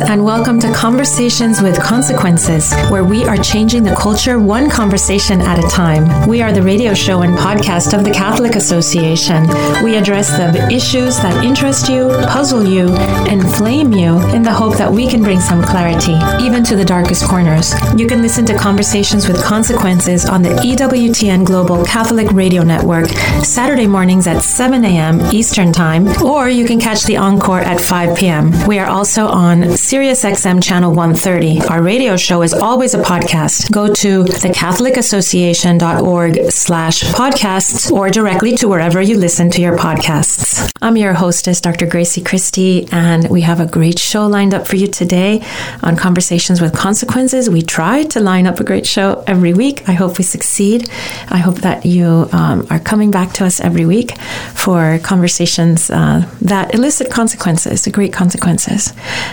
And welcome to Conversations with Consequences, where we are changing the culture one conversation at a time. We are the radio show and podcast of the Catholic Association. We address the issues that interest you, puzzle you, inflame you in the hope that we can bring some clarity, even to the darkest corners. You can listen to Conversations with Consequences on the EWTN Global Catholic Radio Network, Saturday mornings at 7 a.m. Eastern Time, or you can catch the encore at 5 p.m. We are also on SiriusXM channel 130. Our radio show is always a podcast. Go to thecatholicassociation.org slash podcasts or directly to wherever you listen to your podcasts. I'm your hostess, Dr. Grazie Christie, and we have a great show lined up for you today on Conversations with Consequences. We try to line up a great show every week. I hope we succeed. I hope that you um, are coming back to us every week for conversations uh, that elicit consequences, great consequences.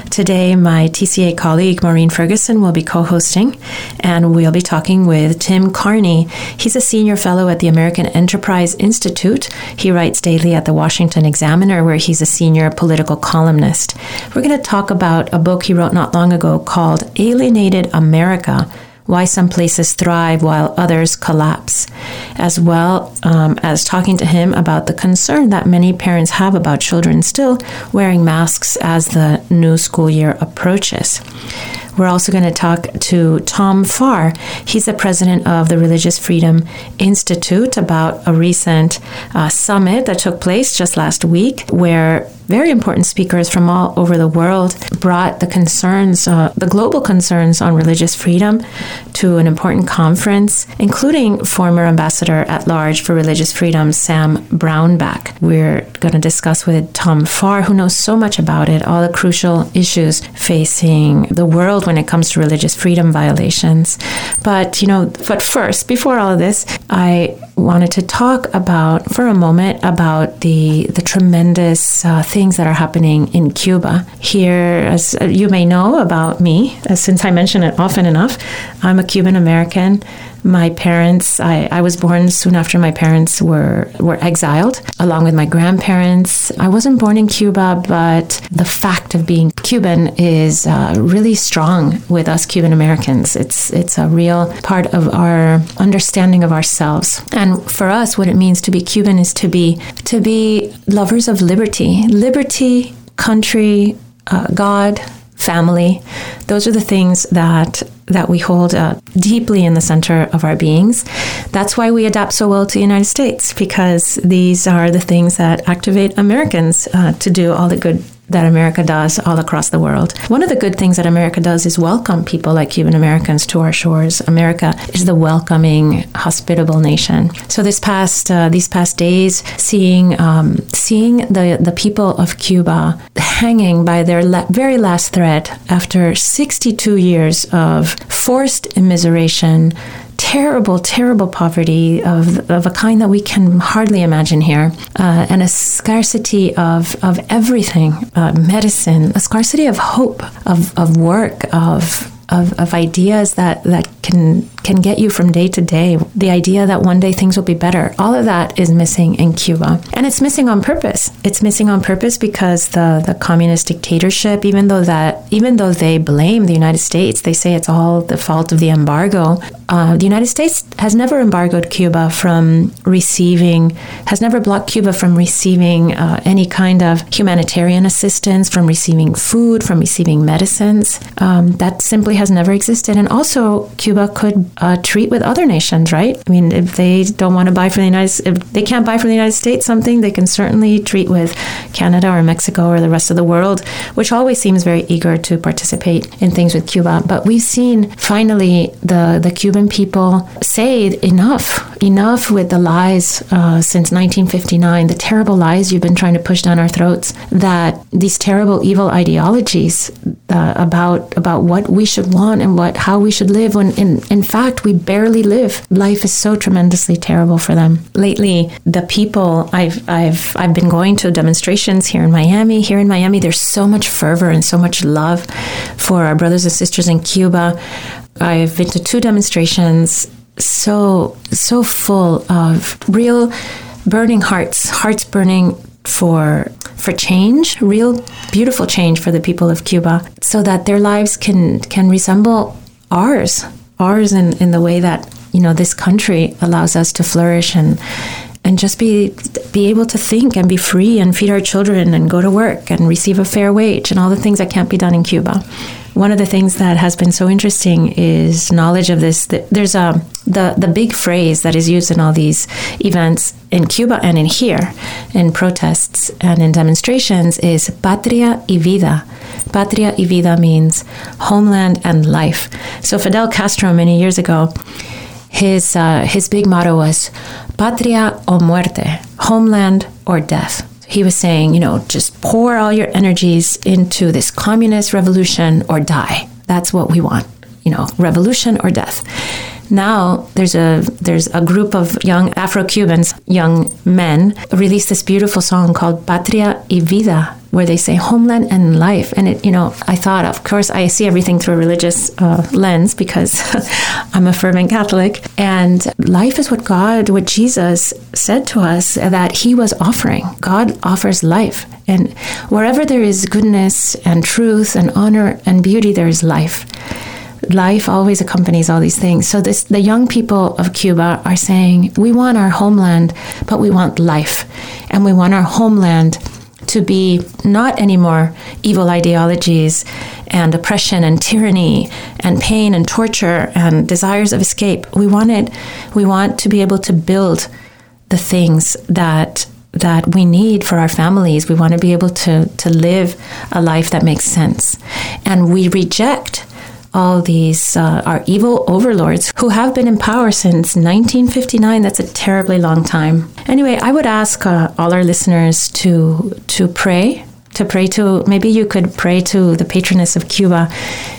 Today, my TCA colleague Maureen Ferguson will be co hosting, and we'll be talking with Tim Carney. He's a senior fellow at the American Enterprise Institute. He writes daily at the Washington Examiner, where he's a senior political columnist. We're going to talk about a book he wrote not long ago called Alienated America why some places thrive while others collapse, as well um, as talking to him about the concern that many parents have about children still wearing masks as the new school year approaches. We're also going to talk to Tom Farr. He's the president of the Religious Freedom Institute about a recent uh, summit that took place just last week where very important speakers from all over the world brought the concerns, uh, the global concerns on religious freedom to an important conference, including former ambassador at large for religious freedom, Sam Brownback. We're going to discuss with Tom Farr, who knows so much about it, all the crucial issues facing the world when it comes to religious freedom violations. But, you know, but first, before all of this, I wanted to talk about for a moment about the the tremendous uh, things that are happening in Cuba. Here, as you may know about me, uh, since I mention it often enough, I'm a Cuban American my parents I, I was born soon after my parents were were exiled along with my grandparents. I wasn't born in cuba but the fact of being cuban is uh, really strong with us cuban americans. It's it's a real part of our understanding of ourselves. And for us what it means to be cuban is to be to be lovers of liberty. Liberty country uh, god family. Those are the things that that we hold uh, deeply in the center of our beings. That's why we adapt so well to the United States because these are the things that activate Americans uh, to do all the good that America does all across the world. One of the good things that America does is welcome people like Cuban Americans to our shores. America is the welcoming, hospitable nation. So this past uh, these past days, seeing um, seeing the the people of Cuba hanging by their la- very last thread after 62 years of forced immiseration terrible, terrible poverty of, of a kind that we can hardly imagine here, uh, and a scarcity of, of everything uh, medicine, a scarcity of hope, of, of work, of of, of ideas that, that can can get you from day to day. The idea that one day things will be better. All of that is missing in Cuba. And it's missing on purpose. It's missing on purpose because the, the communist dictatorship, even though that even though they blame the United States, they say it's all the fault of the embargo. Uh, the United States has never embargoed Cuba from receiving, has never blocked Cuba from receiving uh, any kind of humanitarian assistance, from receiving food, from receiving medicines. Um, that simply has never existed. And also, Cuba could uh, treat with other nations, right? I mean, if they don't want to buy from the United, States, if they can't buy from the United States something, they can certainly treat with Canada or Mexico or the rest of the world, which always seems very eager to participate in things with Cuba. But we've seen finally the the Cuban people say enough, enough with the lies uh, since 1959, the terrible lies you've been trying to push down our throats. That these terrible evil ideologies uh, about about what we should want and what how we should live when in in fact we barely live. Life is so tremendously terrible for them. Lately the people i've i've i've been going to demonstrations here in miami. Here in miami there's so much fervor and so much love for our brothers and sisters in cuba. I've been to two demonstrations. So so full of real burning hearts hearts burning for for change, real beautiful change for the people of Cuba, so that their lives can can resemble ours, ours in, in the way that you know this country allows us to flourish and and just be be able to think and be free and feed our children and go to work and receive a fair wage and all the things that can't be done in Cuba. One of the things that has been so interesting is knowledge of this. There's a the the big phrase that is used in all these events in Cuba and in here, in protests and in demonstrations, is patria y vida. Patria y vida means homeland and life. So Fidel Castro many years ago his uh, his big motto was patria o muerte, homeland or death he was saying, you know, just pour all your energies into this communist revolution or die. That's what we want, you know, revolution or death. Now there's a there's a group of young Afro-Cubans, young men, released this beautiful song called Patria y Vida, where they say homeland and life. And it, you know, I thought, of course, I see everything through a religious uh, lens because I'm a fervent Catholic. And life is what God, what Jesus said to us that He was offering. God offers life. And wherever there is goodness and truth and honor and beauty, there is life life always accompanies all these things. So this, the young people of Cuba are saying, we want our homeland, but we want life. And we want our homeland to be not anymore evil ideologies and oppression and tyranny and pain and torture and desires of escape. We want it, we want to be able to build the things that that we need for our families. We want to be able to, to live a life that makes sense. And we reject all these uh, are evil overlords who have been in power since 1959. That's a terribly long time. Anyway, I would ask uh, all our listeners to to pray. To pray to, maybe you could pray to the patroness of Cuba.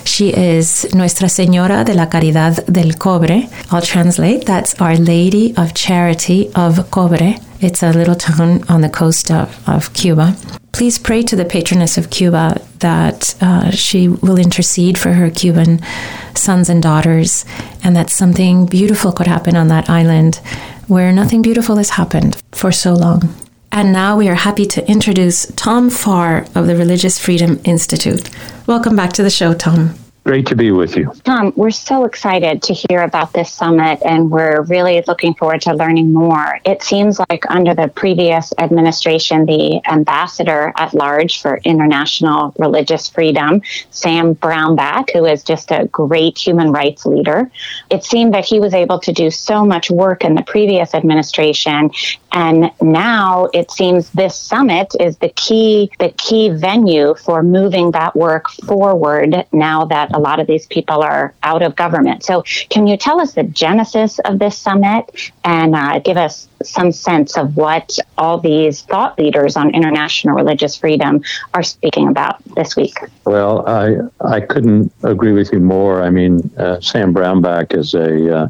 She is Nuestra Señora de la Caridad del Cobre. I'll translate. That's Our Lady of Charity of Cobre. It's a little town on the coast of, of Cuba please pray to the patroness of Cuba that uh, she will intercede for her Cuban sons and daughters, and that something beautiful could happen on that island where nothing beautiful has happened for so long. And now we are happy to introduce Tom Farr of the Religious Freedom Institute. Welcome back to the show, Tom. Great to be with you. Tom, we're so excited to hear about this summit and we're really looking forward to learning more. It seems like under the previous administration, the ambassador at large for international religious freedom, Sam Brownback, who is just a great human rights leader, it seemed that he was able to do so much work in the previous administration. And now it seems this summit is the key, the key venue for moving that work forward now that a lot of these people are out of government. So, can you tell us the genesis of this summit and uh, give us some sense of what all these thought leaders on international religious freedom are speaking about this week? Well, I I couldn't agree with you more. I mean, uh, Sam Brownback is a uh,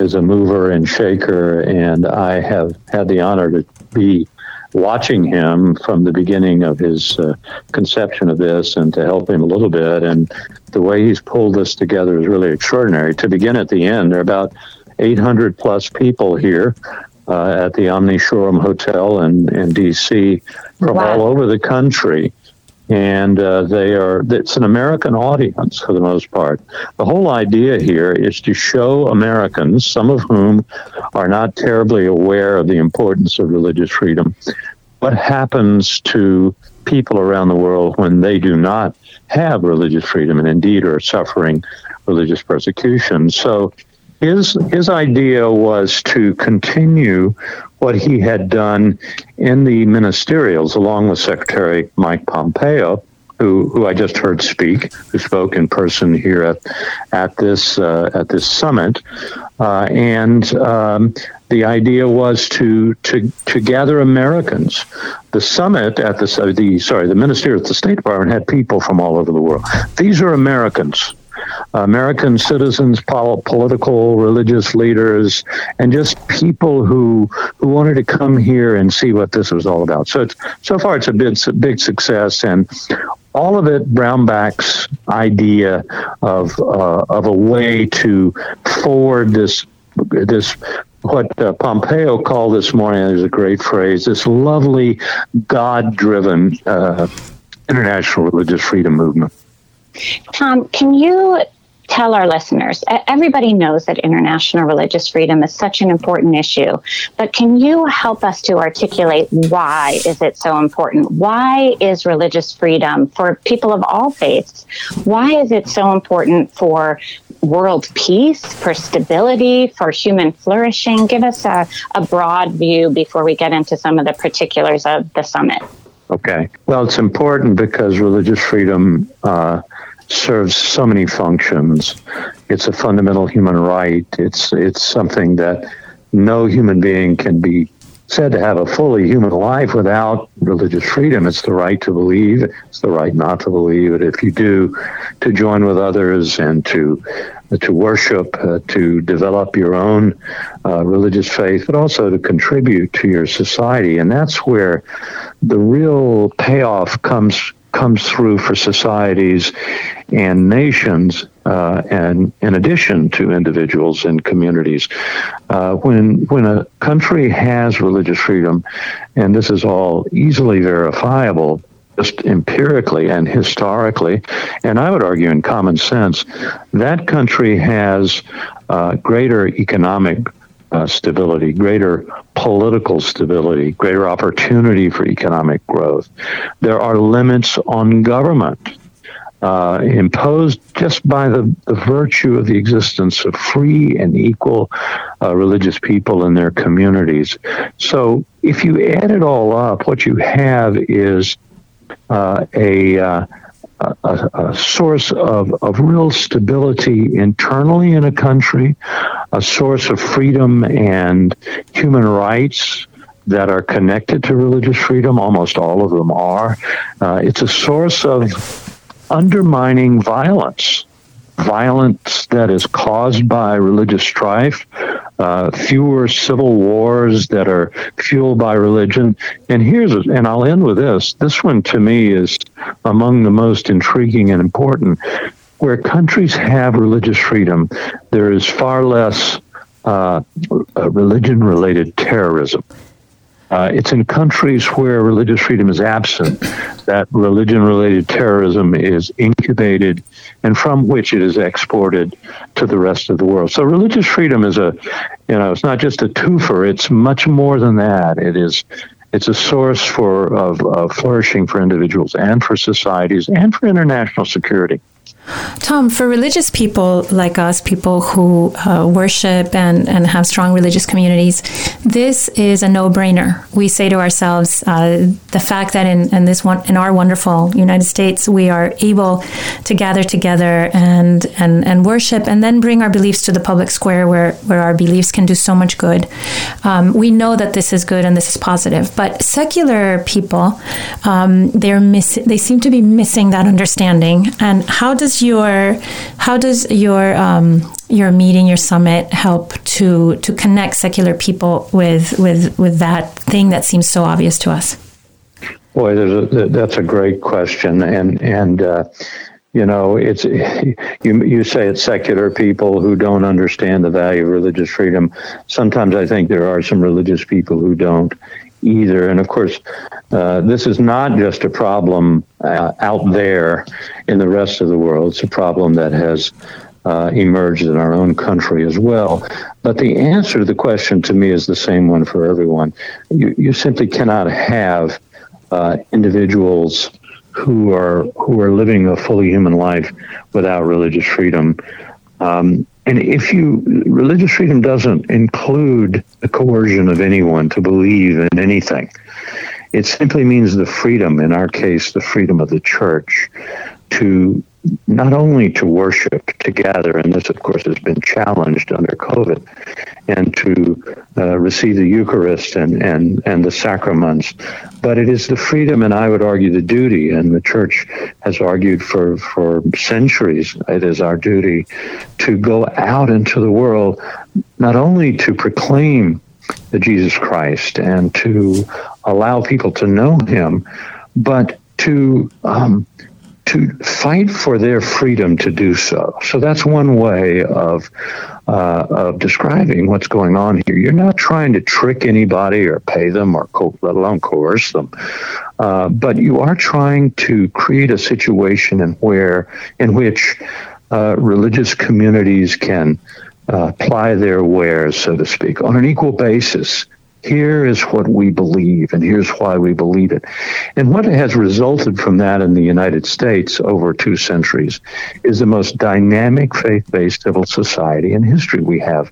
is a mover and shaker, and I have had the honor to be watching him from the beginning of his uh, conception of this and to help him a little bit. And the way he's pulled this together is really extraordinary. To begin at the end, there are about 800 plus people here. Uh, at the Omni Shoreham Hotel in, in D.C. from wow. all over the country and uh, they are it's an american audience for the most part. The whole idea here is to show americans some of whom are not terribly aware of the importance of religious freedom what happens to people around the world when they do not have religious freedom and indeed are suffering religious persecution. So his his idea was to continue what he had done in the ministerials, along with Secretary Mike Pompeo, who, who I just heard speak, who spoke in person here at at this uh, at this summit, uh, and um, the idea was to to to gather Americans. The summit at the the sorry the minister at the State Department had people from all over the world. These are Americans American citizens, political, religious leaders, and just people who who wanted to come here and see what this was all about. So so far it's a big big success, and all of it Brownback's idea of uh, of a way to forward this this what uh, Pompeo called this morning, there's a great phrase, this lovely God driven uh, international religious freedom movement. Tom, can you tell our listeners everybody knows that international religious freedom is such an important issue but can you help us to articulate why is it so important? Why is religious freedom for people of all faiths why is it so important for world peace for stability for human flourishing? Give us a, a broad view before we get into some of the particulars of the summit okay well it's important because religious freedom uh, serves so many functions. It's a fundamental human right. It's it's something that no human being can be said to have a fully human life without religious freedom. It's the right to believe. It's the right not to believe. But if you do, to join with others and to to worship, uh, to develop your own uh, religious faith, but also to contribute to your society. And that's where the real payoff comes comes through for societies and nations, uh, and in addition to individuals and communities. Uh, when when a country has religious freedom, and this is all easily verifiable, just empirically and historically, and I would argue in common sense, that country has uh, greater economic uh, stability, greater political stability, greater opportunity for economic growth. There are limits on government. Uh, imposed just by the, the, virtue of the existence of free and equal uh, religious people in their communities. So, if you add it all up, what you have is uh, a uh, a, a, source of, of real stability internally in a country, a source of freedom and human rights that are connected to religious freedom. Almost all of them are. Uh, it's a source of undermining violence violence that is caused by religious strife, uh, fewer civil wars that are fueled by religion. And here's, and I'll end with this. This one to me is among the most intriguing and important. Where countries have religious freedom, there is far less uh, religion related terrorism. Uh, it's in countries where religious freedom is absent that religion related terrorism is incubated and from which it is exported to the rest of the world. So religious freedom is a, you know, it's not just a twofer, it's much more than that. It is it's a source for of, of flourishing for individuals and for societies and for international security. Tom, for religious people like us, people who uh, worship and, and have strong religious communities, this is a no-brainer. We say to ourselves, uh, the fact that in, in this one in our wonderful United States, we are able to gather together and and, and worship, and then bring our beliefs to the public square, where where our beliefs can do so much good. Um, we know that this is good and this is positive. But secular people, um, they're miss- they seem to be missing that understanding. And how does your how does your um, your meeting, your summit, help to to connect secular people with with with that thing that seems so obvious to us? Boy, a, that's a great question, and and. Uh, you know, it's you. You say it's secular people who don't understand the value of religious freedom. Sometimes I think there are some religious people who don't either. And of course, uh, this is not just a problem uh, out there in the rest of the world, it's a problem that has uh, emerged in our own country as well. But the answer to the question to me is the same one for everyone. You, you simply cannot have uh, individuals who are who are living a fully human life without religious freedom. Um, and if you, religious freedom doesn't include the coercion of anyone to believe in anything. It simply means the freedom, in our case, the freedom of the church to not only to worship together, and this, of course, has been challenged under COVID, and to uh, receive the Eucharist and, and, and the sacraments, but it is the freedom, and I would argue the duty, and the Church has argued for, for centuries, it is our duty to go out into the world, not only to proclaim the Jesus Christ and to allow people to know Him, but to um, to fight for their freedom to do so. So that's one way of uh, of describing what's going on here. You're not trying to trick anybody or pay them or co- let alone coerce them, uh, but you are trying to create a situation in where in which uh, religious communities can uh, ply their wares, so to speak, on an equal basis here is what we believe, and here's why we believe it. And what has resulted from that in the United States over two centuries is the most dynamic faith based civil society in history we have.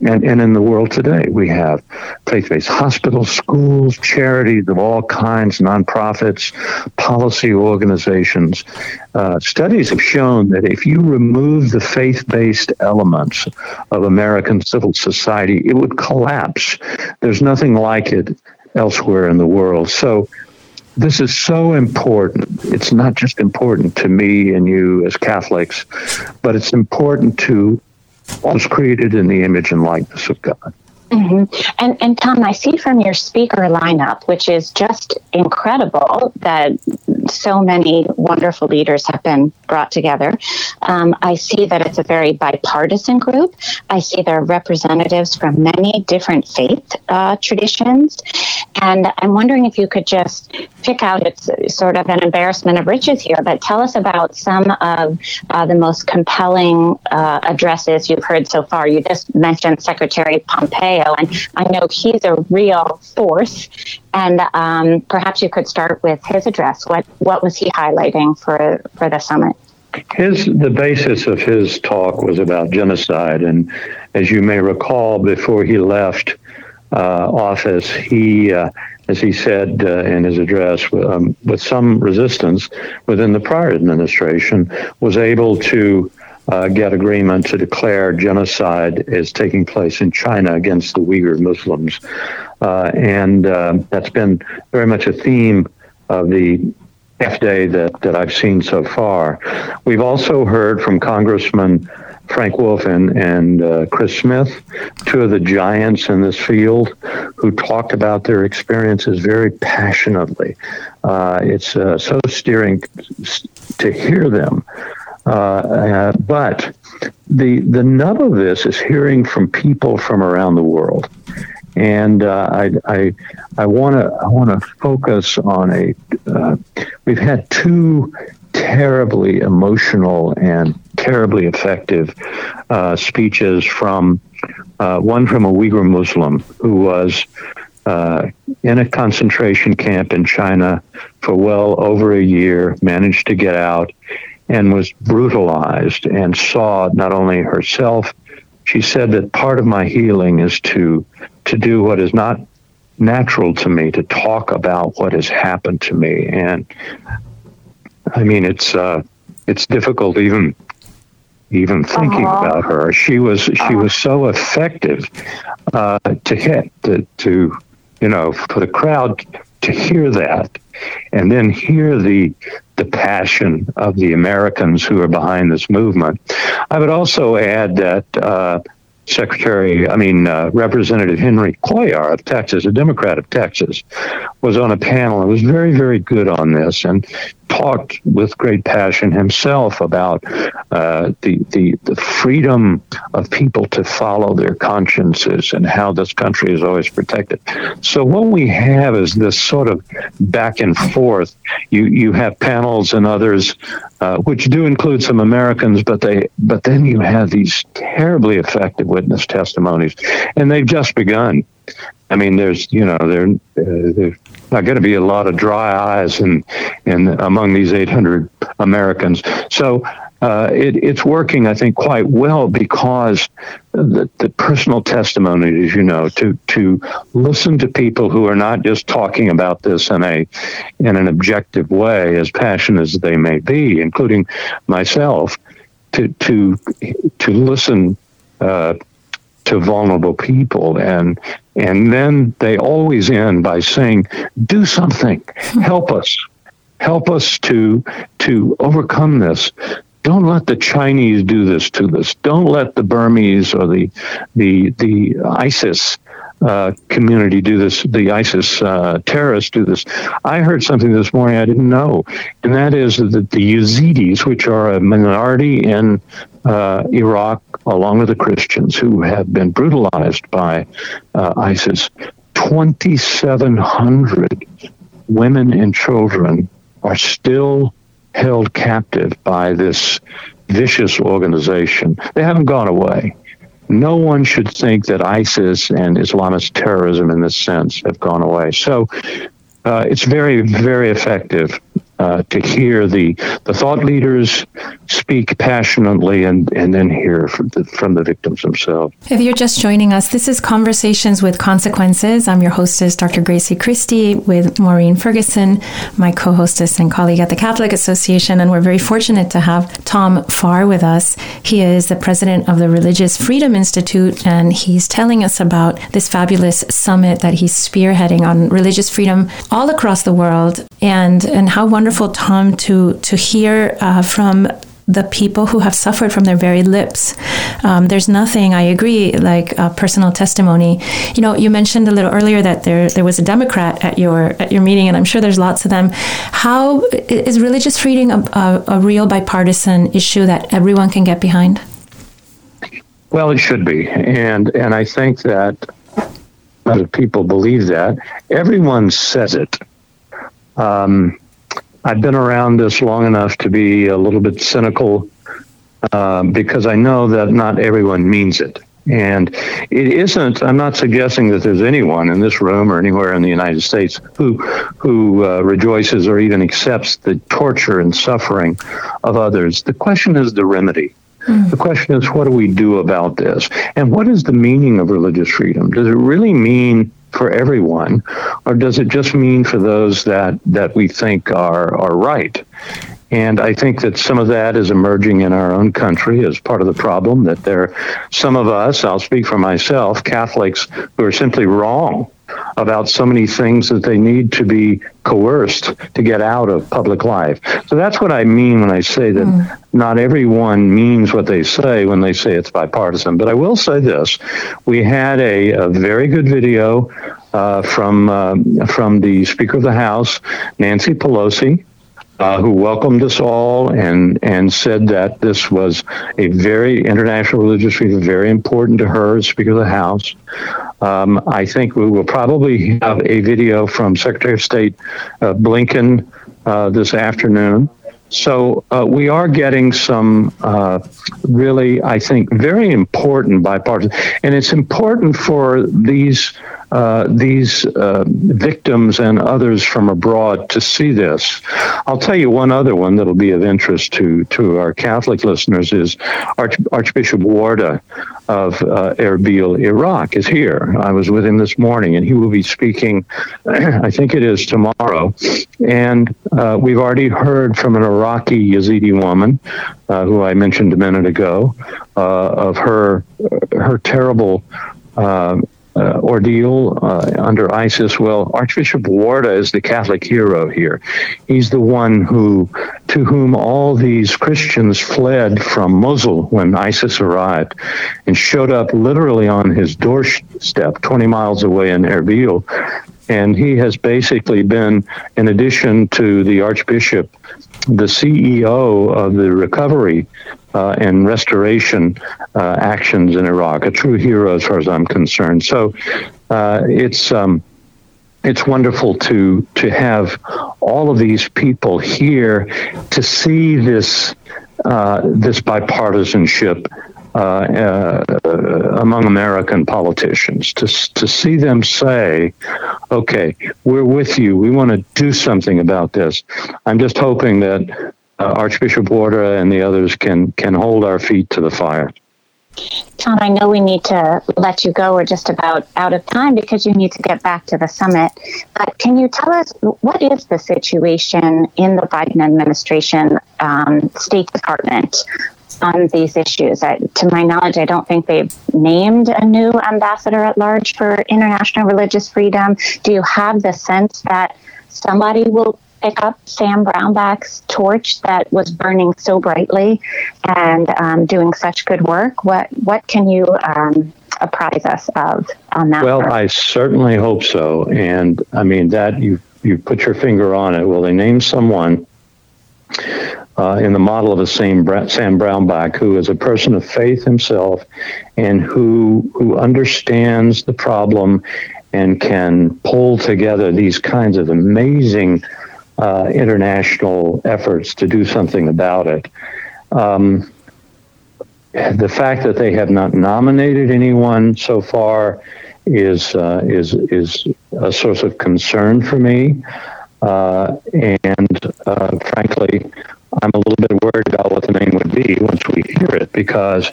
And, and in the world today, we have faith based hospitals, schools, charities of all kinds, nonprofits, policy organizations. Uh, studies have shown that if you remove the faith based elements of American civil society, it would collapse. There's nothing like it elsewhere in the world. So this is so important. It's not just important to me and you as Catholics, but it's important to us created in the image and likeness of God. Mm-hmm. And and Tom, I see from your speaker lineup, which is just incredible that so many wonderful leaders have been brought together. Um, I see that it's a very bipartisan group. I see there are representatives from many different faith uh, traditions, and I'm wondering if you could just pick out. It's sort of an embarrassment of riches here, but tell us about some of uh, the most compelling uh, addresses you've heard so far. You just mentioned Secretary Pompeo and I know he's a real force. And um, perhaps you could start with his address. What what was he highlighting for for the summit? His the basis of his talk was about genocide, and as you may recall, before he left uh, office, he. Uh, as he said uh, in his address, um, with some resistance within the prior administration, was able to uh, get agreement to declare genocide is taking place in China against the Uyghur Muslims. Uh, and uh, that's been very much a theme of the F Day that, that I've seen so far. We've also heard from Congressman Frank Wolf and, and uh, Chris Smith, two of the giants in this field, who talked about their experiences very passionately. Uh, it's uh, so steering to hear them uh, uh, but the the nub of this is hearing from people from around the world, and uh, I I want to I want to focus on a. Uh, we've had two terribly emotional and terribly effective uh, speeches from uh, one from a Uyghur Muslim who was. in a concentration camp in China for well over a year, managed to get out, and was brutalized and saw not only herself she said that part of my healing is to to do what is not natural to me to talk about what has happened to me. And i mean it's uh it's difficult even even thinking about her. She was she was so effective uh to hit to, to you know for the crowd to hear that and then hear the the passion of the Americans who are behind this movement. I would also add that uh, Secretary, I mean, uh, Representative Henry Cuellar of Texas, a Democrat of Texas, was on a panel and was very, very good on this and talked with great passion himself about uh, the, the, the freedom of people to follow their consciences and how this country is always protected. So what we have is this sort of back and forth. You you have panels and others, uh, which do include some Americans, but they but then you have these terribly effective witness testimonies, and they've just begun. I mean, there's you know there uh, there's not going to be a lot of dry eyes in in among these 800 Americans. So uh, it, it's working, I think, quite well because the, the personal testimony, as you know, to to listen to people who are not just talking about this in a in an objective way, as passionate as they may be, including myself, to to to listen. Uh, to vulnerable people. And and then they always end by saying do something. Help us. Help us to to overcome this. Don't let the Chinese do this to us. Don't let the Burmese or the the the ISIS uh, community do this, the ISIS uh, terrorists do this. I heard something this morning I didn't know, and that is that the Yazidis, which are a minority in uh, Iraq, along with the Christians who have been brutalized by uh, ISIS, 2,700 women and children are still held captive by this vicious organization. They haven't gone away. No one should think that ISIS and Islamist terrorism in this sense have gone away. So uh, it's very, very effective uh, to hear the, the thought leaders speak passionately and, and then hear from the, from the victims themselves. If you're just joining us, this is Conversations with Consequences. I'm your hostess, Dr. Grazie Christie, with Maureen Ferguson, my co hostess and colleague at the Catholic Association. And we're very fortunate to have Tom Farr with us. He is the president of the Religious Freedom Institute, and he's telling us about this fabulous summit that he's spearheading on religious freedom all across the world and, and how wonderful wonderful, Tom, to to hear uh, from the people who have suffered from their very lips. Um, there's nothing, I agree, like personal testimony. You know, you mentioned a little earlier that there there was a Democrat at your at your meeting, and I'm sure there's lots of them. How is religious freedom a, a, a real bipartisan issue that everyone can get behind? Well, it should be, and and I think that a lot of people believe that. Everyone says it. Um, I've been around this long enough to be a little bit cynical uh, because I know that not everyone means it. And it isn't. I'm not suggesting that there's anyone in this room or anywhere in the United States who who uh, rejoices or even accepts the torture and suffering of others. The question is the remedy. Mm. The question is, what do we do about this? And what is the meaning of religious freedom? Does it really mean for everyone, or does it just mean for those that that we think are are right? And I think that some of that is emerging in our own country as part of the problem. That there, are some of us, I'll speak for myself, Catholics, who are simply wrong about so many things that they need to be coerced to get out of public life. So that's what I mean when I say that mm. not everyone means what they say when they say it's bipartisan. But I will say this we had a, a very good video uh, from, uh, from the Speaker of the House, Nancy Pelosi. Uh, who welcomed us all and and said that this was a very international religious freedom, very important to her Speaker of the House. Um, I think we will probably have a video from Secretary of State uh, Blinken uh, this afternoon. So uh, we are getting some uh, really, I think, very important bipartisan, and it's important for these uh, these uh, victims and others from abroad to see this. I'll tell you one other one that'll be of interest to to our Catholic listeners is Arch- Archbishop Warda of uh, Erbil, Iraq, is here. I was with him this morning, and he will be speaking. I think it is tomorrow, and uh, we've already heard from an Iraqi Yazidi woman uh, who I mentioned a minute ago of her her terrible. Uh, ordeal uh, under ISIS? Well, Archbishop Warda is the Catholic hero here. He's the one who, to whom all these Christians fled from Mosul when ISIS arrived, and showed up literally on his doorstep, 20 miles away in Erbil. And he has basically been, in addition to the Archbishop, the CEO of the recovery uh, and restoration uh, actions in Iraq. A true hero, as far as I'm concerned. So uh, it's. Um, it's wonderful to to have all of these people here to see this uh, this bipartisanship among American politicians to to see them say, "Okay, we're with you. We want to do something about this." I'm just hoping that uh, Archbishop Warda and the others can can hold our feet to the fire. Tom, I know we need to let you go. We're just about out of time because you need to get back to the summit. But can you tell us what is the situation in the Biden administration, um, State Department, on these issues? I, to my knowledge, I don't think they've named a new ambassador at large for international religious freedom. Do you have the sense that somebody will pick up Sam Brownback's torch that was burning so brightly and um, doing such good work? What what can you um, apprise us of on that? Well, I certainly hope so. And I mean, that you, you put your finger on it. Will they name someone uh, in the model of a Sam, Sam Brownback, who is a person of faith himself and who, who understands the problem and can pull together these kinds of amazing uh, international efforts to do something about it. Um, the fact that they have not nominated anyone so far is uh, is is a source of concern for me, uh, and uh, frankly, I'm a little bit worried about what the name would be once we hear it because.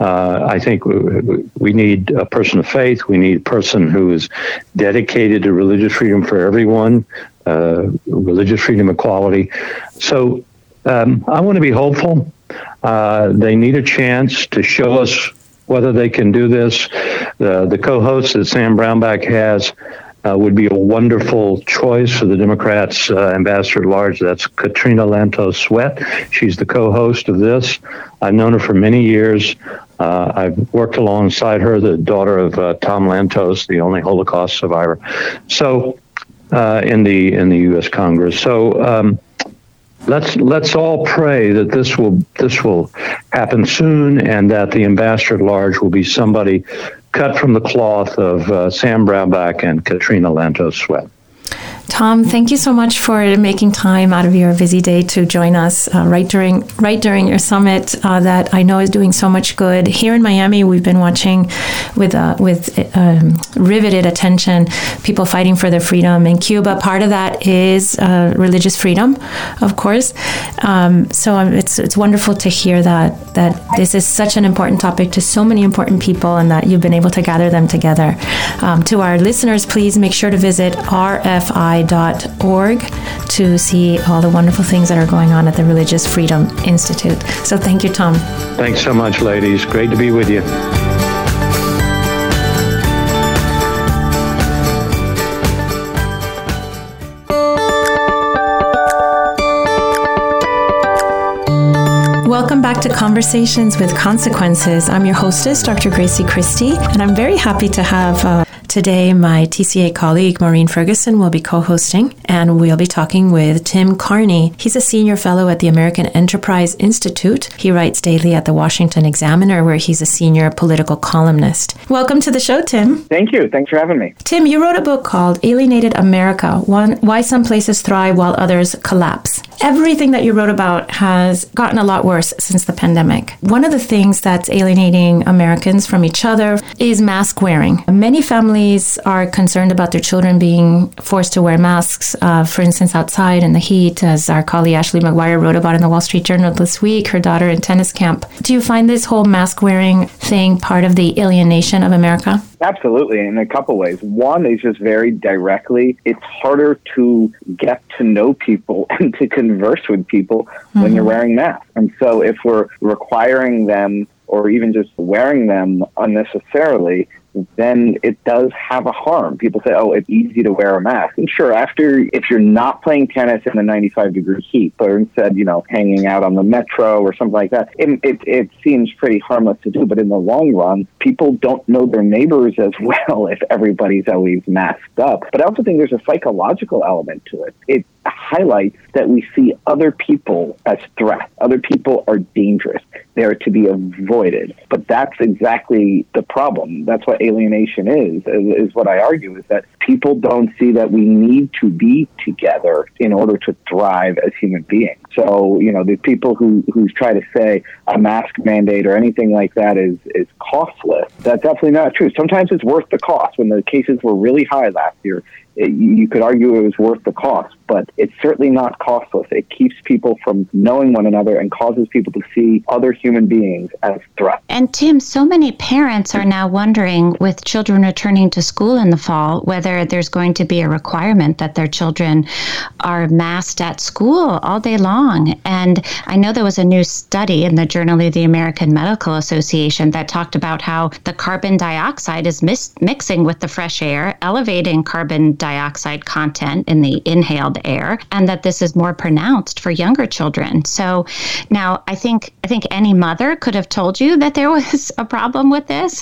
Uh, I think we need a person of faith. We need a person who is dedicated to religious freedom for everyone, uh, religious freedom, equality. So um, I want to be hopeful. Uh, they need a chance to show us whether they can do this. The co-host that Sam Brownback has uh, would be a wonderful choice for the Democrats' uh, ambassador at large. That's Katrina Lantos Swett. She's the co-host of this. I've known her for many years. Uh, I've worked alongside her, the daughter of uh, Tom Lantos, the only Holocaust survivor. So, uh, in the in the U.S. Congress. So. Um, let's let's all pray that this will this will happen soon, and that the ambassador at large will be somebody cut from the cloth of uh, Sam Brownback and Katrina Lantos Swett. Tom, thank you so much for making time out of your busy day to join us uh, right during right during your summit uh, that I know is doing so much good. Here in Miami, we've been watching with uh, with um, riveted attention people fighting for their freedom. In Cuba, part of that is uh, religious freedom, of course. Um, so um, it's it's wonderful to hear that that this is such an important topic to so many important people, and that you've been able to gather them together. Um, to our listeners, please make sure to visit RFI RFI.org to see all the wonderful things that are going on at the Religious Freedom Institute. So thank you, Tom. Thanks so much, ladies. Great to be with you. Welcome back to Conversations with Consequences. I'm your hostess, Dr. Grazie Christie, and I'm very happy to have uh, Today, my TCA colleague Maureen Ferguson will be co hosting, and we'll be talking with Tim Carney. He's a senior fellow at the American Enterprise Institute. He writes daily at the Washington Examiner, where he's a senior political columnist. Welcome to the show, Tim. Thank you. Thanks for having me. Tim, you wrote a book called Alienated America Why Some Places Thrive While Others Collapse. Everything that you wrote about has gotten a lot worse since the pandemic. One of the things that's alienating Americans from each other is mask wearing. Many families are concerned about their children being forced to wear masks, uh, for instance, outside in the heat, as our colleague Ashley McGuire wrote about in the Wall Street Journal this week, her daughter in tennis camp. Do you find this whole mask wearing thing part of the alienation of America? Absolutely, in a couple ways. One is just very directly, it's harder to get to know people and to converse with people mm-hmm. when you're mm-hmm. wearing masks. And so if we're requiring them or even just wearing them unnecessarily, then it does have a harm. People say, oh, it's easy to wear a mask. And sure, after, if you're not playing tennis in the 95 degree heat, but instead, you know, hanging out on the metro or something like that, it, it, it seems pretty harmless to do. But in the long run, people don't know their neighbors as well if everybody's always masked up. But I also think there's a psychological element to it. It highlights that we see other people as threats. Other people are dangerous. They are to be avoided. But that's exactly the problem. That's what alienation is, is, what I argue, is that people don't see that we need to be together in order to thrive as human beings. So, you know, the people who, who try to say a mask mandate or anything like that is, is costless, that's definitely not true. Sometimes it's worth the cost. When the cases were really high last year, you could argue it was worth the cost, but it's certainly not costless. It keeps people from knowing one another and causes people to see other human beings as threats. And Tim, so many parents are now wondering, with children returning to school in the fall, whether there's going to be a requirement that their children are masked at school all day long. And I know there was a new study in the Journal of the American Medical Association that talked about how the carbon dioxide is mis- mixing with the fresh air, elevating carbon dioxide dioxide content in the inhaled air, and that this is more pronounced for younger children. So now I think I think any mother could have told you that there was a problem with this.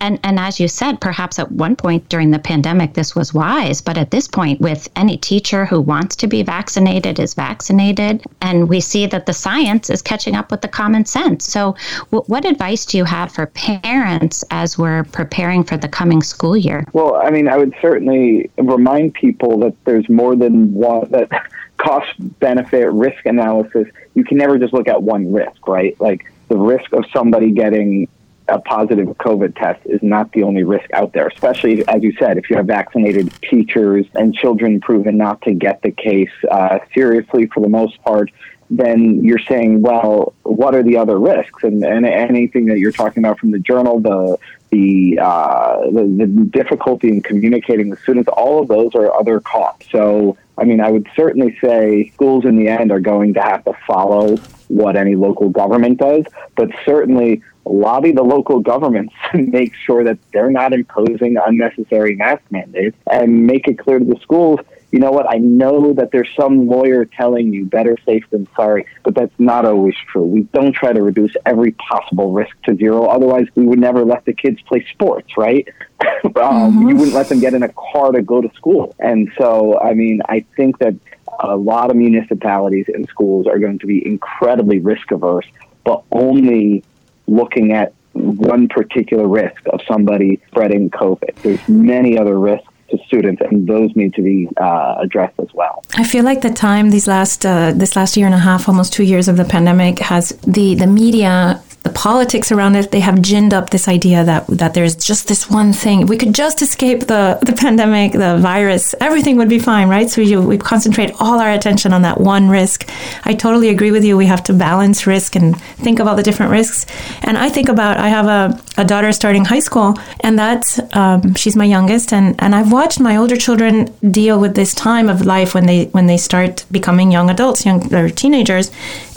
And and as you said, perhaps at one point during the pandemic this was wise, but at this point with any teacher who wants to be vaccinated is vaccinated and we see that the science is catching up with the common sense. So w- what advice do you have for parents as we're preparing for the coming school year? Well, I mean, I would certainly remind people that there's more than one that cost benefit risk analysis. You can never just look at one risk, right? Like the risk of somebody getting a positive COVID test is not the only risk out there, especially as you said, if you have vaccinated teachers and children proven not to get the case uh, seriously for the most part, then you're saying, well, what are the other risks? And, and anything that you're talking about from the journal, the the, uh, the, the difficulty in communicating with students, all of those are other costs. So, I mean, I would certainly say schools in the end are going to have to follow what any local government does, but certainly lobby the local governments to make sure that they're not imposing unnecessary mask mandates and make it clear to the schools you know what, I know that there's some lawyer telling you better safe than sorry, but that's not always true. We don't try to reduce every possible risk to zero. Otherwise, we would never let the kids play sports, right? um, mm-hmm. You wouldn't let them get in a car to go to school. And so, I mean, I think that a lot of municipalities and schools are going to be incredibly risk averse, but only looking at one particular risk of somebody spreading COVID. There's many other risks to students, and those need to be uh, addressed as well. I feel like the time these last uh, this last year and a half, almost two years of the pandemic, has the the media the politics around it, they have ginned up this idea that that there's just this one thing. We could just escape the, the pandemic, the virus, everything would be fine, right? So we, we concentrate all our attention on that one risk. I totally agree with you. We have to balance risk and think about the different risks. And I think about, I have a, a daughter starting high school, and that's, um, she's my youngest, and, and I've watched my older children deal with this time of life when they when they start becoming young adults, young or teenagers,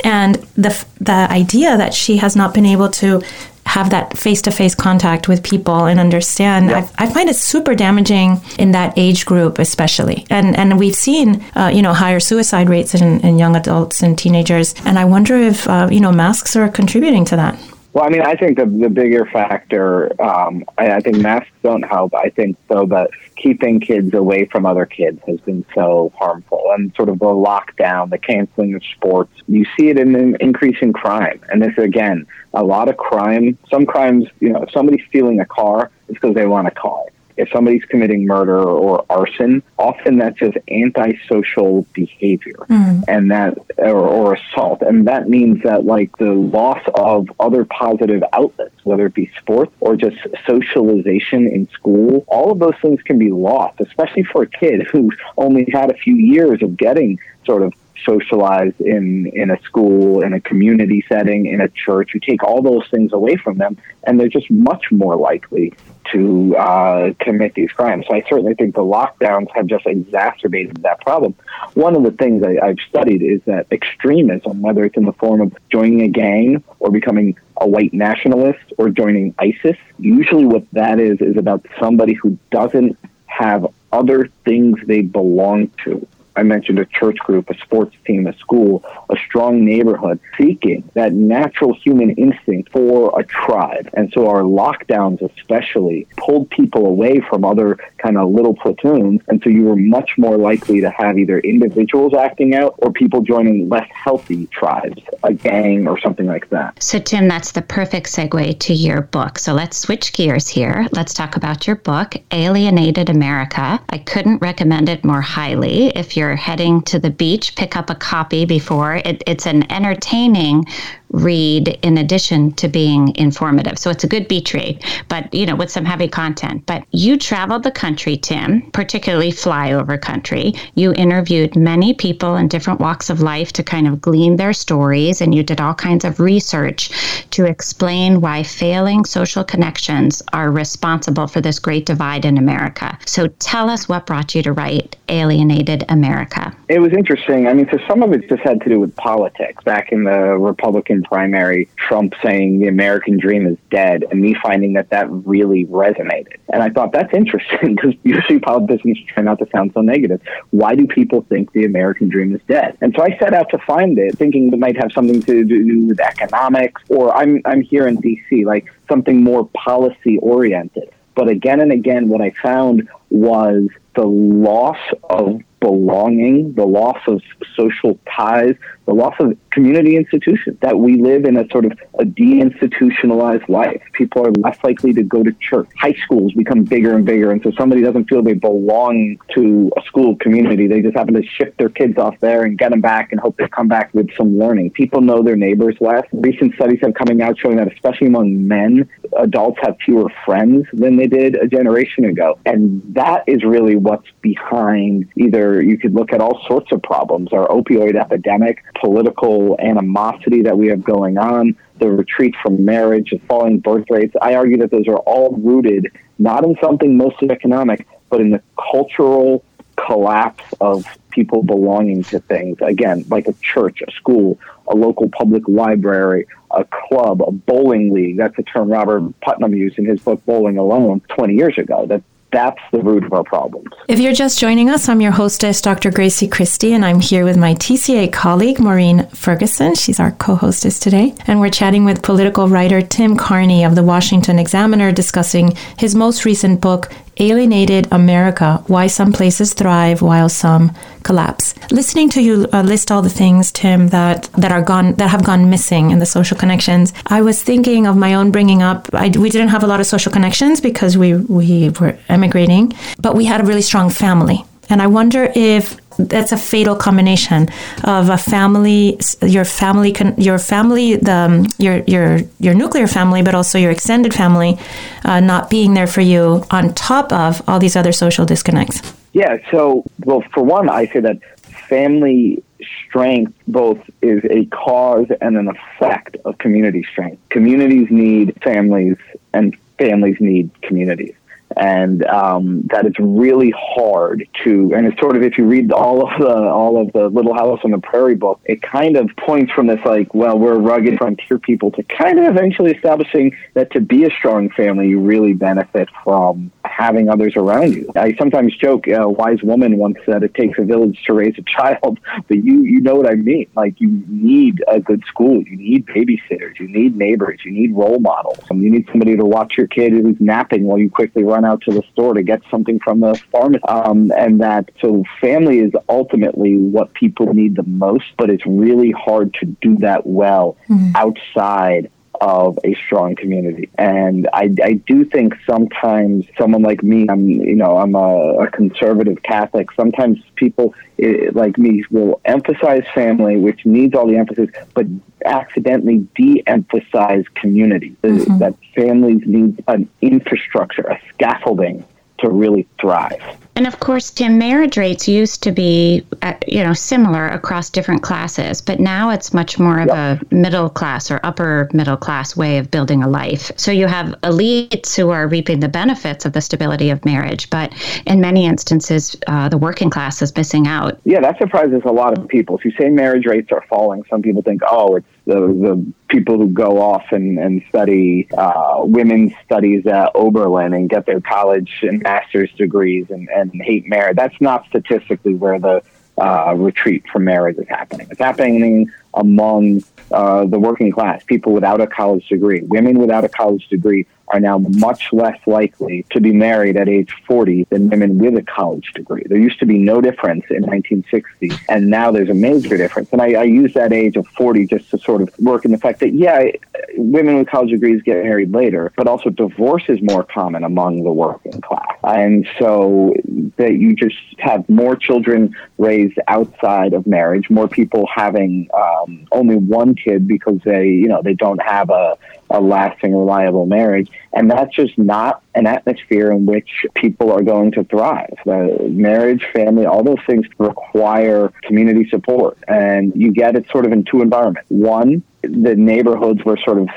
and the the idea that she has not been able to have that face-to-face contact with people and understand I, I, find it super damaging in that age group especially. And and we've seen uh, you know higher suicide rates in, in, young adults and teenagers. And i wonder if uh, you know masks are contributing to that. Well, I mean, I think the, the bigger factor, um, I, I think masks don't help. I think, though, that keeping kids away from other kids has been so harmful. And sort of the lockdown, the canceling of sports, you see it in an increase in crime. And this, again, a lot of crime, some crimes, you know, if somebody's stealing a car, it's because they want a car if somebody's committing murder or arson, often that's just antisocial behavior mm. and that or, or, assault. And that means that like the loss of other positive outlets, whether it be sports or just socialization in school, all of those things can be lost, especially for a kid who only had a few years of getting sort of socialized in in a school, in a community setting, in a church. You take all those things away from them, and they're just much more likely to uh, commit these crimes. So I certainly think the lockdowns have just exacerbated that problem. One of the things I, I've studied is that extremism, whether it's in the form of joining a gang or becoming a white nationalist or joining ISIS, usually what that is is about somebody who doesn't have other things they belong to. I mentioned a church group, a sports team, a school, a strong neighborhood, seeking that natural human instinct for a tribe. And so our lockdowns, especially, pulled people away from other kind of little platoons. And so you were much more likely to have either individuals acting out or people joining less healthy tribes, a gang or something like that. So, Tim, that's the perfect segue to your book. So let's switch gears here. Let's talk about your book, Alienated America. I couldn't recommend it more highly. If you're heading to the beach, pick up a copy before. It, it's an entertaining read in addition to being informative. So it's a good beach read, but you know, with some heavy content. But you traveled the country, Tim, particularly flyover country. You interviewed many people in different walks of life to kind of glean their stories, and you did all kinds of research to explain why failing social connections are responsible for this great divide in America. So tell us what brought you to write Alienated America. It was interesting. I mean, so some of it just had to do with politics back in the Republican Republican primary, Trump saying the American dream is dead, and me finding that that really resonated. And I thought that's interesting because usually politicians try not to sound so negative. Why do people think the American dream is dead? And so I set out to find it, thinking it might have something to do with economics, or I'm I'm here in D.C. like something more policy oriented. But again and again, what I found was the loss of belonging, the loss of social ties, the loss of community institutions, that we live in a sort of a deinstitutionalized life. People are less likely to go to church. High schools become bigger and bigger. And so somebody doesn't feel they belong to a school community. They just happen to ship their kids off there and get them back and hope they come back with some learning. People know their neighbors less. Recent studies have coming out showing that especially among men, adults have fewer friends than they did a generation ago. And that is really what's behind either you could look at all sorts of problems, our opioid epidemic, political animosity that we have going on, the retreat from marriage, the falling birth rates. I argue that those are all rooted not in something mostly economic, but in the cultural collapse of people belonging to things. Again, like a church, a school, a local public library, a club, a bowling league. That's a term Robert Putnam used in his book Bowling Alone 20 years ago. That that's the root of our problems. If you're just joining us, I'm your hostess, Dr. Grazie Christie, and I'm here with my TCA colleague, Maureen Ferguson. She's our co hostess today. And we're chatting with political writer Tim Carney of the Washington Examiner discussing his most recent book, Alienated America Why Some Places Thrive While Some Collapse. Listening to you uh, list all the things, Tim, that, that are gone that have gone missing in the social connections, I was thinking of my own bringing up. I, we didn't have a lot of social connections because we, we were emigrating, but we had a really strong family. And I wonder if that's a fatal combination of a family, your family, your family, the um, your your your nuclear family, but also your extended family, uh, not being there for you on top of all these other social disconnects. Yeah. So, well, for one, I say that family strength both is a cause and an effect of community strength. Communities need families, and families need communities and um, that it's really hard to and it's sort of if you read all of the all of the little house on the prairie book it kind of points from this like well we're rugged frontier people to kind of eventually establishing that to be a strong family you really benefit from having others around you. I sometimes joke a wise woman once said it takes a village to raise a child but you you know what i mean. Like you need a good school you need babysitters you need neighbors you need role models you need somebody to watch your kid who's napping while you quickly run run out to the store to get something from the pharmacy. Um, and that, so family is ultimately what people need the most, but it's really hard to do that well mm-hmm. outside of a strong community. And I, I do think sometimes someone like me, I'm, you know, I'm a, a conservative Catholic. Sometimes people it, like me will emphasize family, which needs all the emphasis, but accidentally de-emphasize community. Mm-hmm. That families need an infrastructure, a scaffolding to really thrive. And of course, Tim, marriage rates used to be, uh, you know, similar across different classes, but now it's much more of yep. a middle class or upper middle class way of building a life. So you have elites who are reaping the benefits of the stability of marriage, but in many instances, uh, the working class is missing out. Yeah, that surprises a lot of people. If you say marriage rates are falling, some people think, oh, it's the, the people who go off and, and study uh, women's studies at Oberlin and get their college and master's degrees and, and hate marriage. That's not statistically where the uh, retreat from marriage is happening. It's happening among uh, the working class, people without a college degree. Women without a college degree are now much less likely to be married at age 40 than women with a college degree. There used to be no difference in 1960, and now there's a major difference. And I, I use that age of 40 just to sort of work in the fact that, yeah, women with college degrees get married later, but also divorce is more common among the working class. And so that you just have more children raised outside of marriage, more people having um, only one kid because they, you know, they don't have a, a lasting, reliable marriage. And that's just not an atmosphere in which people are going to thrive. The marriage, family, all those things require community support. And you get it sort of in two environments. One, the neighborhoods where sort of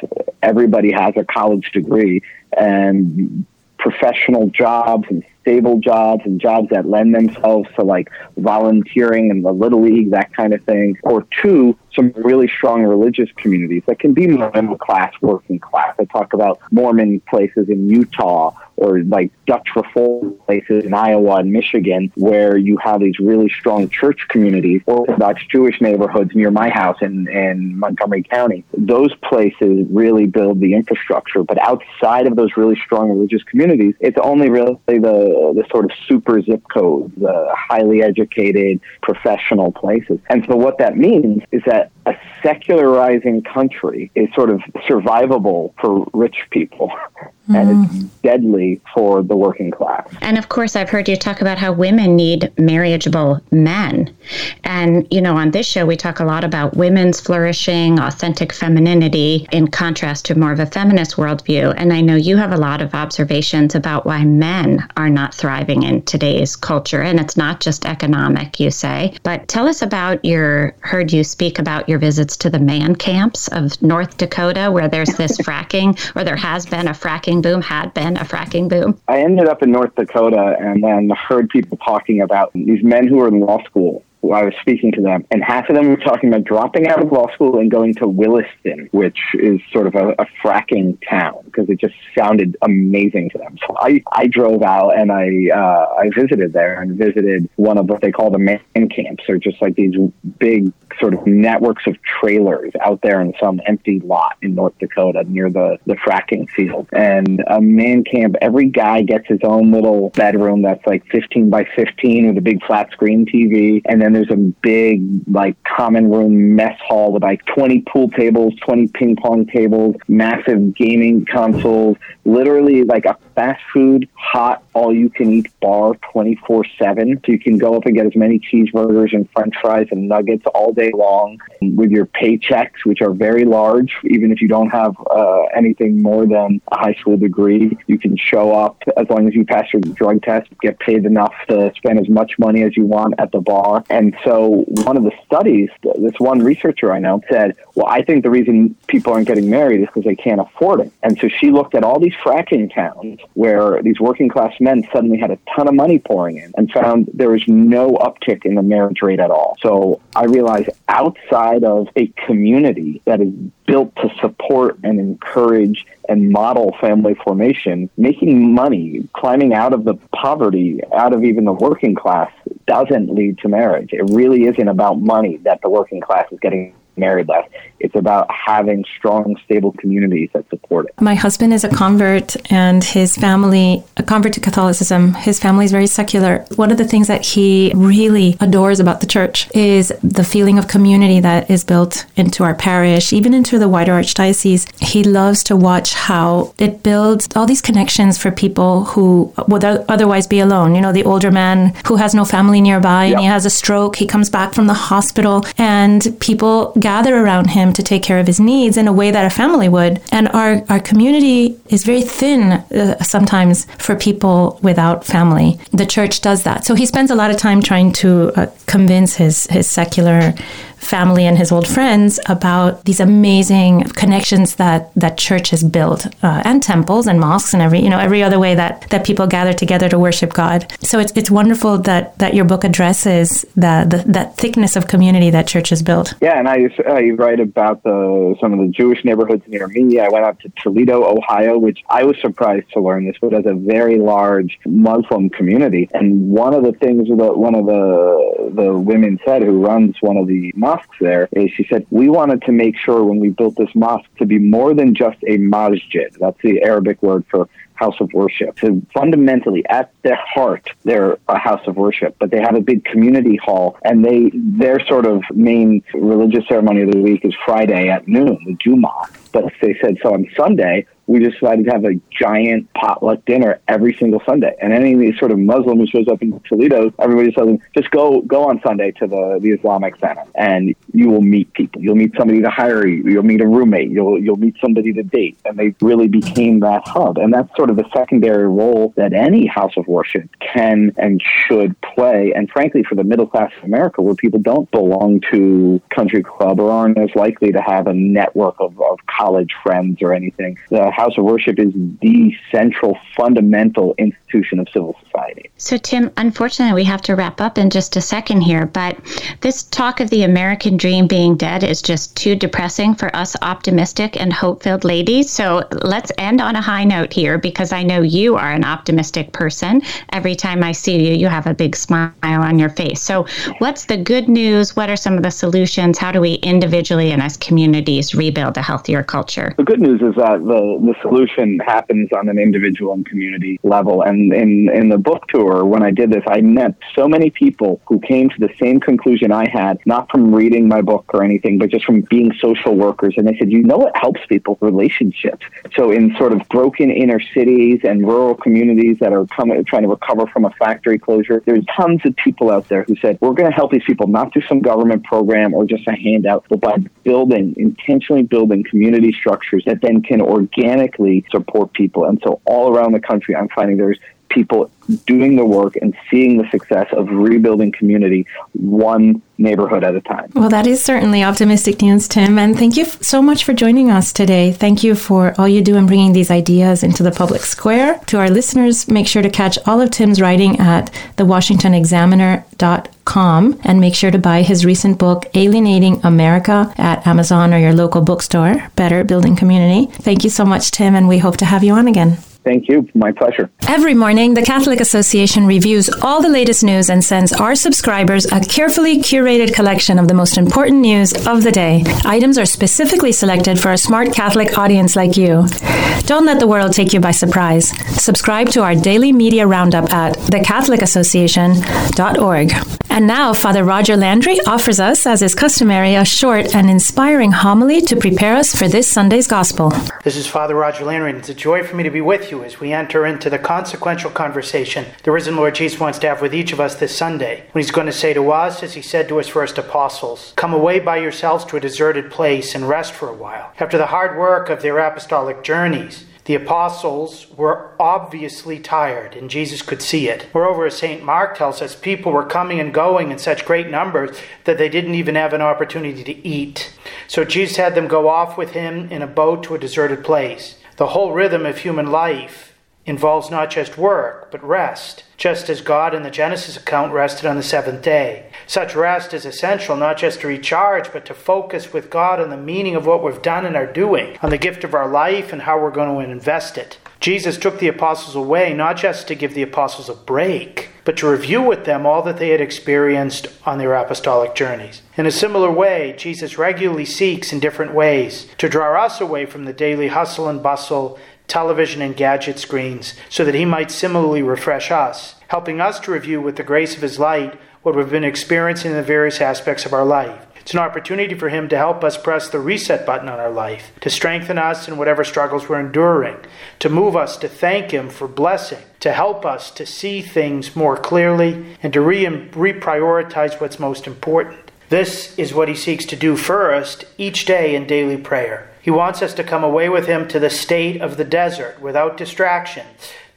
everybody has a college degree and professional jobs and stable jobs and jobs that lend themselves to like volunteering in the little league, that kind of thing. Or two, some really strong religious communities that can be more middle class, working class. I talk about Mormon places in Utah or like Dutch Reform places in Iowa and Michigan, where you have these really strong church communities, Orthodox Jewish neighborhoods near my house in, in Montgomery County. Those places really build the infrastructure. But outside of those really strong religious communities, it's only really the, the sort of super zip codes, the highly educated professional places. And so what that means is that a secularizing country is sort of survivable for rich people mm. and it's deadly for the working class. And of course, I've heard you talk about how women need marriageable men. And, you know, on this show, we talk a lot about women's flourishing, authentic femininity, in contrast to more of a feminist worldview. And I know you have a lot of observations about why men are not thriving in today's culture. And it's not just economic, you say. But tell us about your, heard you speak about your visits to the man camps of North Dakota, where there's this fracking, or there has been a fracking boom, had been a fracking boom. I ended up in North Dakota and then heard people talking about these men who were in law school I was speaking to them, and half of them were talking about dropping out of law school and going to Williston, which is sort of a, a fracking town, because it just sounded amazing to them. So I, I drove out and I uh, I visited there and visited one of what they call the man camps. They're just like these big sort of networks of trailers out there in some empty lot in North Dakota near the, the fracking field. And a man camp, every guy gets his own little bedroom that's like 15 by 15 with a big flat screen TV. And then there's a big, like, common room mess hall with like 20 pool tables, 20 ping pong tables, massive gaming consoles, literally like a fast food, hot, all you can eat bar 24 7. So you can go up and get as many cheeseburgers and french fries and nuggets all day long with your paychecks, which are very large. Even if you don't have uh, anything more than a high school degree, you can show up as long as you pass your drug test, get paid enough to spend as much money as you want at the bar. And so one of the studies, this one researcher I know said, well, I think the reason people aren't getting married is because they can't afford it. And so she looked at all these fracking towns where these working class men suddenly had a ton of money pouring in and found there was no uptick in the marriage rate at all. So I realized outside of a community that is built to support and encourage and model family formation, making money, climbing out of the poverty, out of even the working class, doesn't lead to marriage. It really isn't about money that the working class is getting married less. It's about having strong, stable communities that support it. My husband is a convert, and his family, a convert to Catholicism, his family is very secular. One of the things that he really adores about the church is the feeling of community that is built into our parish, even into the wider archdiocese. He loves to watch how it builds all these connections for people who would otherwise be alone. You know, the older man who has no family nearby and he has a stroke, he comes back from the hospital, and people gather around him to take care of his needs in a way that a family would. And our, our community is very thin uh, sometimes for people without family. The church does that. So he spends a lot of time trying to uh, convince his, his secular family and his old friends about these amazing connections that that church has built uh, and temples and mosques and every you know every other way that that people gather together to worship God. So it's it's wonderful that that your book addresses the, the that thickness of community that church has built. Yeah, and I I write about the some of the Jewish neighborhoods near me. I went out to Toledo, Ohio, which I was surprised to learn this, but has a very large Muslim community. And one of the things that one of the the women said who runs one of the mosques mosques there is she said, we wanted to make sure when we built this mosque to be more than just a masjid. That's the Arabic word for house of worship. So fundamentally, at their heart, they're a house of worship, but they have a big community hall, and they their sort of main religious ceremony of the week is Friday at noon, the Jummah. But they said so on Sunday we decided to have a giant potluck dinner every single Sunday. And any sort of Muslim who shows up in Toledo, everybody tells them, just go go on Sunday to the, the Islamic Center and you will meet people. You'll meet somebody to hire you. You'll meet a roommate. You'll you'll meet somebody to date. And they really became that hub. And that's sort of the secondary role that any house of worship can and should play. And frankly, for the middle class of America, where people don't belong to country club or aren't as likely to have a network of, of college friends or anything, the house of worship is the central, fundamental institution of civil society. So, Tim, unfortunately, we have to wrap up in just a second here, but this talk of the American dream being dead is just too depressing for us optimistic and hope filled ladies. So, let's end on a high note here because I know you are an optimistic person. Every time I see you, you have a big smile on your face. So, what's the good news? What are some of the solutions? How do we individually and as communities rebuild a healthier culture? The good news is that the, the solution happens on an individual and community level. And in, in the book tour, when I did this, I met so many people who came to the same conclusion I had, not from reading my book or anything, but just from being social workers. And they said, you know what helps people? Relationships. So in sort of broken inner cities and rural communities that are coming, trying to recover from a factory closure, there's tons of people out there who said, we're going to help these people not through some government program or just a handout, but by building, intentionally building community structures that then can organically support people. And so all around the country, I'm finding there's people doing the work and seeing the success of rebuilding community one neighborhood at a time. Well, that is certainly optimistic news, Tim. And thank you so much for joining us today. Thank you for all you do in bringing these ideas into the public square. To our listeners, make sure to catch all of Tim's writing at thewashingtonexaminer.com and make sure to buy his recent book, Alienating America, at Amazon or your local bookstore. Better Building Community. Thank you so much, Tim, and we hope to have you on again. Thank you. My pleasure. Every morning, the Catholic Association reviews all the latest news and sends our subscribers a carefully curated collection of the most important news of the day. Items are specifically selected for a smart Catholic audience like you. Don't let the world take you by surprise. Subscribe to our daily media roundup at thecatholicassociation.org. And now, Father Roger Landry offers us, as is customary, a short and inspiring homily to prepare us for this Sunday's Gospel. This is Father Roger Landry, and it's a joy for me to be with you as we enter into the consequential conversation the risen Lord Jesus wants to have with each of us this Sunday. When he's going to say to us, as he said to his first apostles, Come away by yourselves to a deserted place and rest for a while. After the hard work of their apostolic journeys, the apostles were obviously tired, and Jesus could see it. Moreover, as St. Mark tells us, people were coming and going in such great numbers that they didn't even have an opportunity to eat. So Jesus had them go off with him in a boat to a deserted place. The whole rhythm of human life involves not just work, but rest, just as God in the Genesis account rested on the seventh day. Such rest is essential not just to recharge, but to focus with God on the meaning of what we've done and are doing, on the gift of our life and how we're going to invest it. Jesus took the apostles away not just to give the apostles a break, but to review with them all that they had experienced on their apostolic journeys. In a similar way, Jesus regularly seeks in different ways to draw us away from the daily hustle and bustle television, and gadget screens, so that He might similarly refresh us, helping us to review with the grace of His light what we've been experiencing in the various aspects of our life. It's an opportunity for Him to help us press the reset button on our life, to strengthen us in whatever struggles we're enduring, to move us to thank Him for blessing, to help us to see things more clearly, and to re- reprioritize what's most important. This is what He seeks to do first each day in daily prayer. He wants us to come away with Him to the state of the desert without distraction,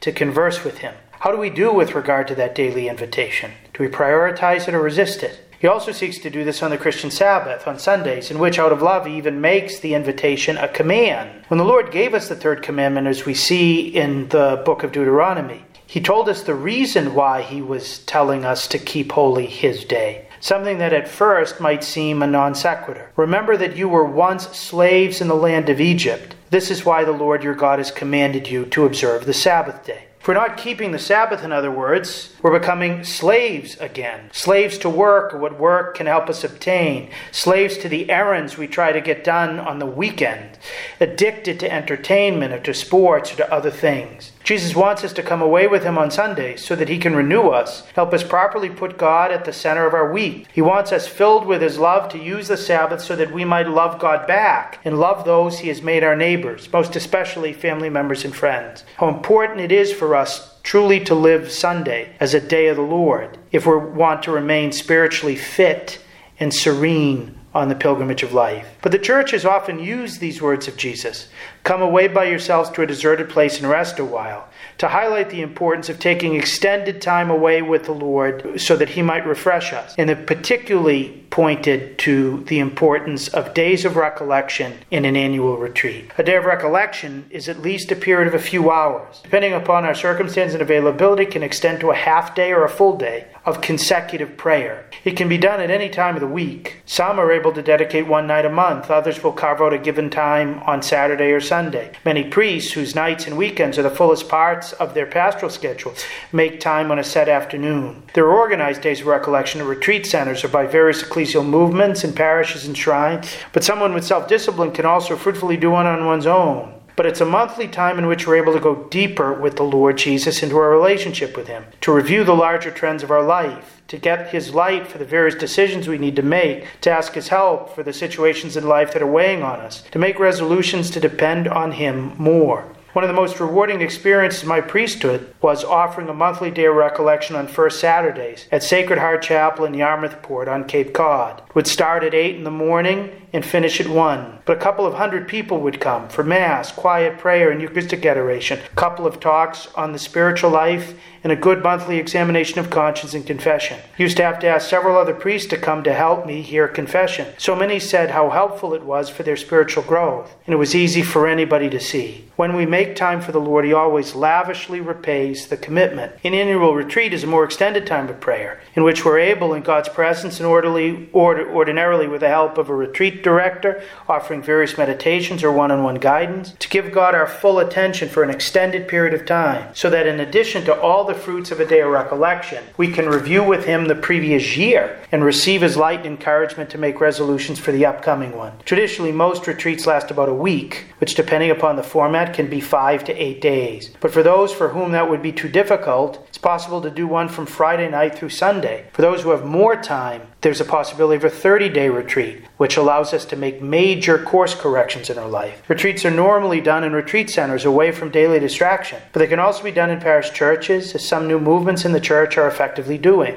to converse with Him. How do we do with regard to that daily invitation? Do we prioritize it or resist it? He also seeks to do this on the Christian Sabbath, on Sundays, in which, out of love, he even makes the invitation a command. When the Lord gave us the third commandment, as we see in the book of Deuteronomy, he told us the reason why he was telling us to keep holy his day something that at first might seem a non sequitur. Remember that you were once slaves in the land of Egypt. This is why the Lord your God has commanded you to observe the Sabbath day. For not keeping the Sabbath, in other words, we're becoming slaves again. Slaves to work what work can help us obtain. Slaves to the errands we try to get done on the weekend. Addicted to entertainment or to sports or to other things. Jesus wants us to come away with him on Sundays so that he can renew us, help us properly put God at the center of our week. He wants us filled with his love to use the Sabbath so that we might love God back and love those he has made our neighbors, most especially family members and friends. How important it is for us truly to live Sunday as a day of the Lord if we want to remain spiritually fit and serene on the pilgrimage of life. But the church has often used these words of Jesus come away by yourselves to a deserted place and rest a while to highlight the importance of taking extended time away with the Lord so that He might refresh us. The particularly pointed to the importance of days of recollection in an annual retreat. A day of recollection is at least a period of a few hours. Depending upon our circumstance and availability, can extend to a half day or a full day of consecutive prayer. It can be done at any time of the week. Some are able to dedicate one night a month, others will carve out a given time on Saturday or Sunday. Many priests, whose nights and weekends are the fullest parts of their pastoral schedule, make time on a set afternoon. There are organized days of recollection at retreat centers or by various ecclesial movements and parishes and shrines, but someone with self discipline can also fruitfully do one on one's own but it's a monthly time in which we're able to go deeper with the Lord Jesus into our relationship with Him, to review the larger trends of our life, to get His light for the various decisions we need to make, to ask His help for the situations in life that are weighing on us, to make resolutions to depend on Him more. One of the most rewarding experiences of my priesthood was offering a monthly day of recollection on first Saturdays at Sacred Heart Chapel in Yarmouthport on Cape Cod. It would start at 8 in the morning and finish at 1. But a couple of hundred people would come for Mass, quiet prayer, and Eucharistic adoration, a couple of talks on the spiritual life, and a good monthly examination of conscience and confession. Used to have to ask several other priests to come to help me hear confession. So many said how helpful it was for their spiritual growth, and it was easy for anybody to see. When we make time for the Lord, He always lavishly repays the commitment. An annual retreat is a more extended time of prayer, in which we're able, in God's presence and orderly, order, ordinarily with the help of a retreat director, offering various meditations or one on one guidance, to give God our full attention for an extended period of time, so that in addition to all the fruits of a day of recollection, we can review with Him the previous year and receive His light and encouragement to make resolutions for the upcoming one. Traditionally, most retreats last about a week, which, depending upon the format, can be five to eight days. But for those for whom that would be too difficult, it's possible to do one from Friday night through Sunday. For those who have more time, there's a possibility of a 30 day retreat, which allows us to make major course corrections in our life. Retreats are normally done in retreat centers away from daily distraction, but they can also be done in parish churches, as some new movements in the church are effectively doing.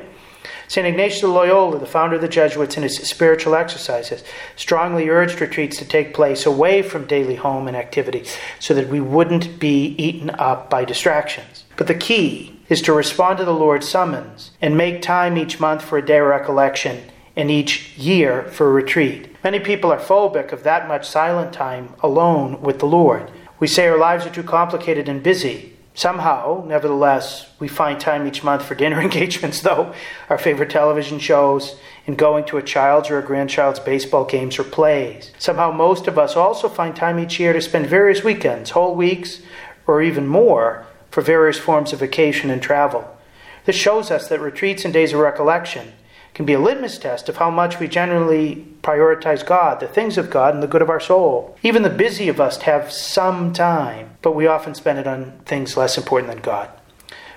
St. Ignatius of Loyola, the founder of the Jesuits, in his spiritual exercises, strongly urged retreats to take place away from daily home and activity so that we wouldn't be eaten up by distractions. But the key is to respond to the Lord's summons and make time each month for a day of recollection and each year for retreat. Many people are phobic of that much silent time alone with the Lord. We say our lives are too complicated and busy. Somehow, nevertheless, we find time each month for dinner engagements, though, our favorite television shows, and going to a child's or a grandchild's baseball games or plays. Somehow, most of us also find time each year to spend various weekends, whole weeks, or even more, for various forms of vacation and travel. This shows us that retreats and days of recollection can be a litmus test of how much we generally prioritize God, the things of God, and the good of our soul. Even the busy of us have some time, but we often spend it on things less important than God.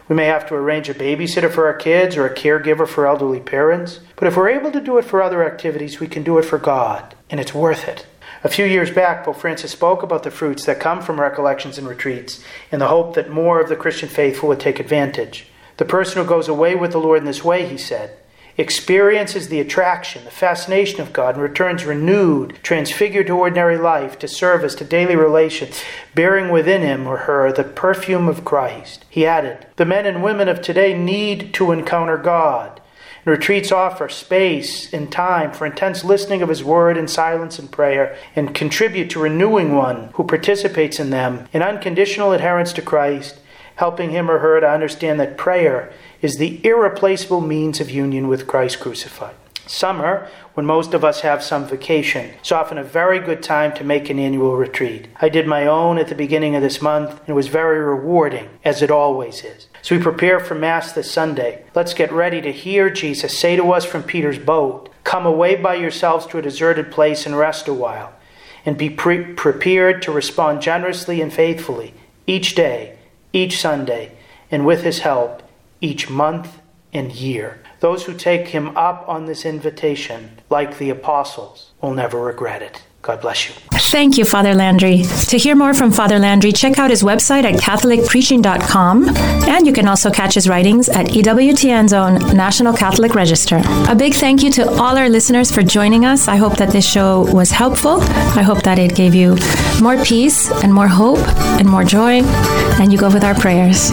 We may have to arrange a babysitter for our kids or a caregiver for elderly parents, but if we're able to do it for other activities, we can do it for God, and it's worth it. A few years back, Pope Francis spoke about the fruits that come from recollections and retreats in the hope that more of the Christian faithful would take advantage. The person who goes away with the Lord in this way, he said, experiences the attraction, the fascination of God, and returns renewed, transfigured to ordinary life, to service, to daily relations, bearing within him or her the perfume of Christ. He added, The men and women of today need to encounter God. And retreats offer space and time for intense listening of His Word in silence and prayer, and contribute to renewing one who participates in them in unconditional adherence to Christ, helping him or her to understand that prayer is the irreplaceable means of union with Christ crucified. Summer, when most of us have some vacation, is often a very good time to make an annual retreat. I did my own at the beginning of this month, and it was very rewarding, as it always is. So we prepare for Mass this Sunday, let's get ready to hear Jesus say to us from Peter's boat Come away by yourselves to a deserted place and rest a while, and be pre- prepared to respond generously and faithfully each day, each Sunday, and with his help each month and year. Those who take him up on this invitation, like the apostles, will never regret it. God bless you. Thank you, Father Landry. To hear more from Father Landry, check out his website at CatholicPreaching.com, and you can also catch his writings at EWTN's own National Catholic Register. A big thank you to all our listeners for joining us. I hope that this show was helpful. I hope that it gave you more peace and more hope and more joy, and you go with our prayers.